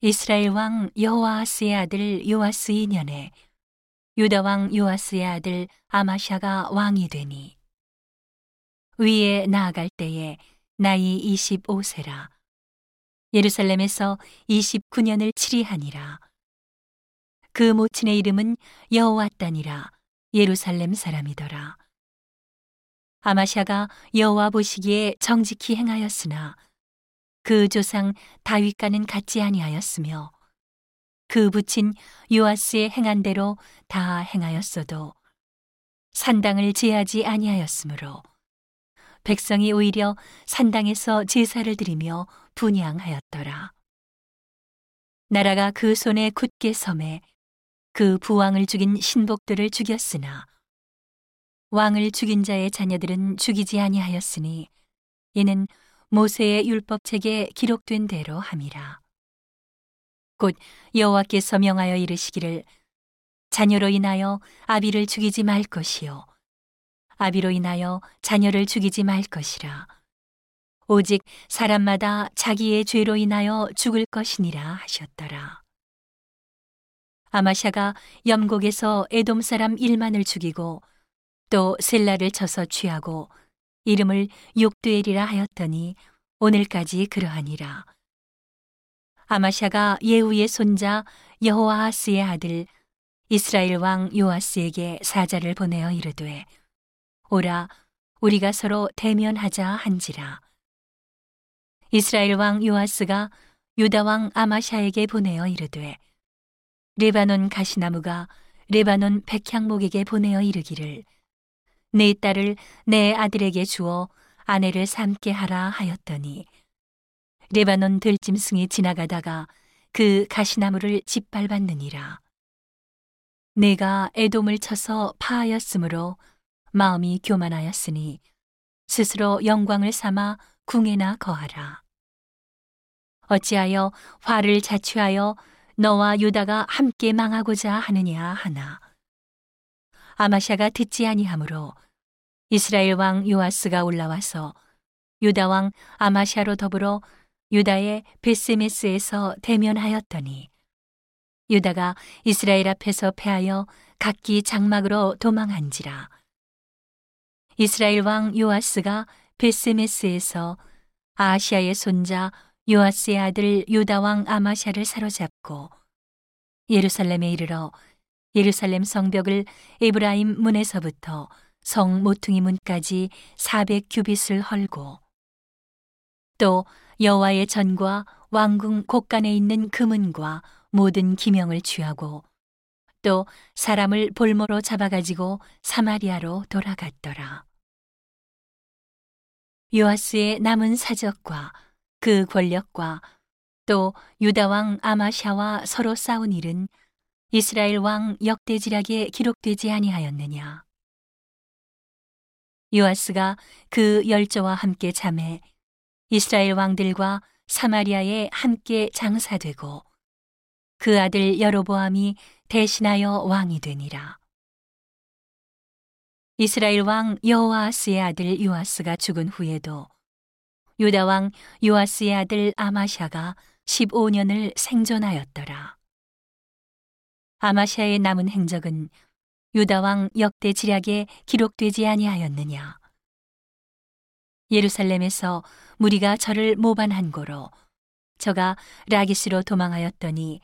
이스라엘 왕 여호아스의 아들 요아스 2년에 유다 왕 요아스의 아들 아마샤가 왕이 되니 위에 나아갈 때에 나이 25세라. 예루살렘에서 29년을 치리하니라. 그 모친의 이름은 여호와단이라. 예루살렘 사람이더라. 아마샤가 여호와 보시기에 정직히 행하였으나 그 조상 다윗과는 같지 아니하였으며 그 부친 요아스의 행한 대로 다 행하였어도 산당을 제하지 아니하였으므로 백성이 오히려 산당에서 제사를 드리며 분양하였더라. 나라가 그 손에 굳게 섬에 그 부왕을 죽인 신복들을 죽였으나 왕을 죽인 자의 자녀들은 죽이지 아니하였으니 이는 모세의 율법책에 기록된 대로 함이라. 곧 여호와께서 명하여 이르시기를 자녀로 인하여 아비를 죽이지 말 것이요 아비로 인하여 자녀를 죽이지 말 것이라. 오직 사람마다 자기의 죄로 인하여 죽을 것이니라 하셨더라. 아마샤가 염곡에서 에돔 사람 1만을 죽이고 또 셀라를 쳐서 취하고 이름을 욕두엘이라 하였더니 오늘까지 그러하니라. 아마샤가 예후의 손자 여호아하스의 아들 이스라엘 왕 요아스에게 사자를 보내어 이르되 오라 우리가 서로 대면하자 한지라. 이스라엘 왕 요아스가 유다 왕 아마샤에게 보내어 이르되 레바논 가시나무가 레바논 백향목에게 보내어 이르기를 내 딸을 내 아들에게 주어 아내를 삼게 하라 하였더니 레바논 들짐승이 지나가다가 그 가시나무를 짓밟았느니라. 내가 애돔을 쳐서 파하였으므로 마음이 교만하였으니 스스로 영광을 삼아 궁에나 거하라. 어찌하여 화를 자취하여 너와 유다가 함께 망하고자 하느냐 하나. 아마샤가 듣지 아니하므로 이스라엘 왕 요아스가 올라와서 유다 왕 아마샤로 더불어 유다의 베스메스에서 대면하였더니 유다가 이스라엘 앞에서 패하여 각기 장막으로 도망한지라. 이스라엘 왕 요아스가 베스메스에서 아시아의 손자 요아스의 아들 유다 왕 아마샤를 사로잡고 예루살렘에 이르러 예루살렘 성벽을 에브라임 문에서부터 성 모퉁이 문까지 400규빗을 헐고 또 여호와의 전과 왕궁 곳간에 있는 금은과 모든 기명을 취하고 또 사람을 볼모로 잡아가지고 사마리아로 돌아갔더라. 요아스의 남은 사적과 그 권력과 또 유다 왕 아마샤와 서로 싸운 일은 이스라엘 왕 역대지략에 기록되지 아니하였느냐. 요아스가 그 열조와 함께 잠에 이스라엘 왕들과 사마리아에 함께 장사되고 그 아들 여로보암이 대신하여 왕이 되니라. 이스라엘 왕 여호아스의 아들 요아스가 죽은 후에도 유다 왕 요아스의 아들 아마샤가 15년을 생존하였더라. 아마샤의 남은 행적은 유다 왕 역대 지략에 기록되지 아니하였느냐. 예루살렘에서 무리가 저를 모반한 고로 저가 라기스로 도망하였더니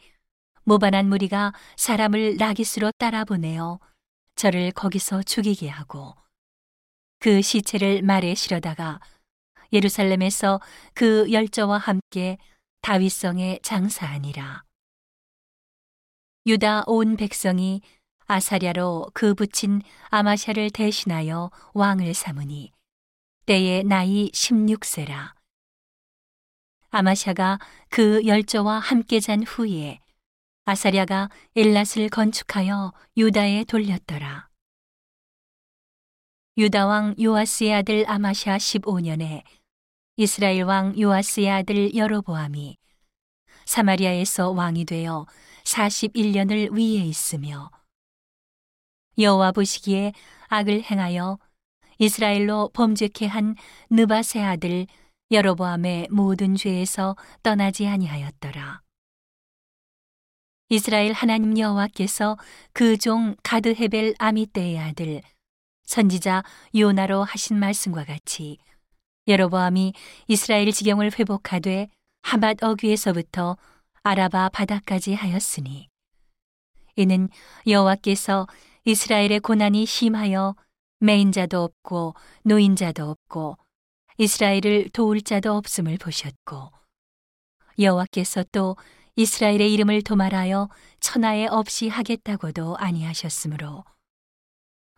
모반한 무리가 사람을 라기스로 따라 보내어 저를 거기서 죽이게 하고 그 시체를 말에 실어다가 예루살렘에서 그 열저와 함께 다윗성에 장사하니라. 유다 온 백성이 아사랴로 그 붙인 아마샤를 대신하여 왕을 삼으니 때의 나이 16세라. 아마샤가 그 열조와 함께 잔 후에 아사랴가 엘랏을 건축하여 유다에 돌렸더라. 유다 왕 요아스의 아들 아마샤 15년에 이스라엘 왕 요아스의 아들 여로보암이 사마리아에서 왕이 되어 41년을 위에 있으며 여호와 보시기에 악을 행하여 이스라엘로 범죄케 한 느바세 아들 여로보암의 모든 죄에서 떠나지 아니하였더라. 이스라엘 하나님 여호와께서 그 종 가드헤벨 아미떼의 아들 선지자 요나로 하신 말씀과 같이 여로보암이 이스라엘 지경을 회복하되 하맛 어귀에서부터 아라바 바다까지 하였으니 이는 여호와께서 이스라엘의 고난이 심하여 매인자도 없고 노인자도 없고 이스라엘을 도울 자도 없음을 보셨고 여호와께서 또 이스라엘의 이름을 도말하여 천하에 없이 하겠다고도 아니하셨으므로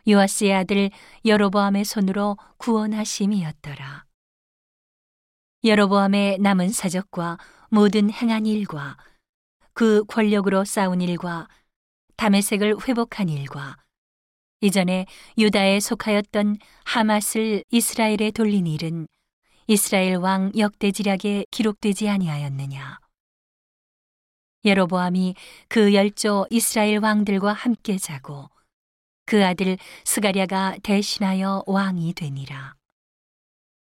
요아스의 아들 여로보암의 손으로 구원하심이었더라. 여로보암의 남은 사적과 모든 행한 일과 그 권력으로 싸운 일과 다메색을 회복한 일과 이전에 유다에 속하였던 하맛을 이스라엘에 돌린 일은 이스라엘 왕 역대지략에 기록되지 아니하였느냐. 예로보암이 그 열조 이스라엘 왕들과 함께 자고 그 아들 스가랴가 대신하여 왕이 되니라.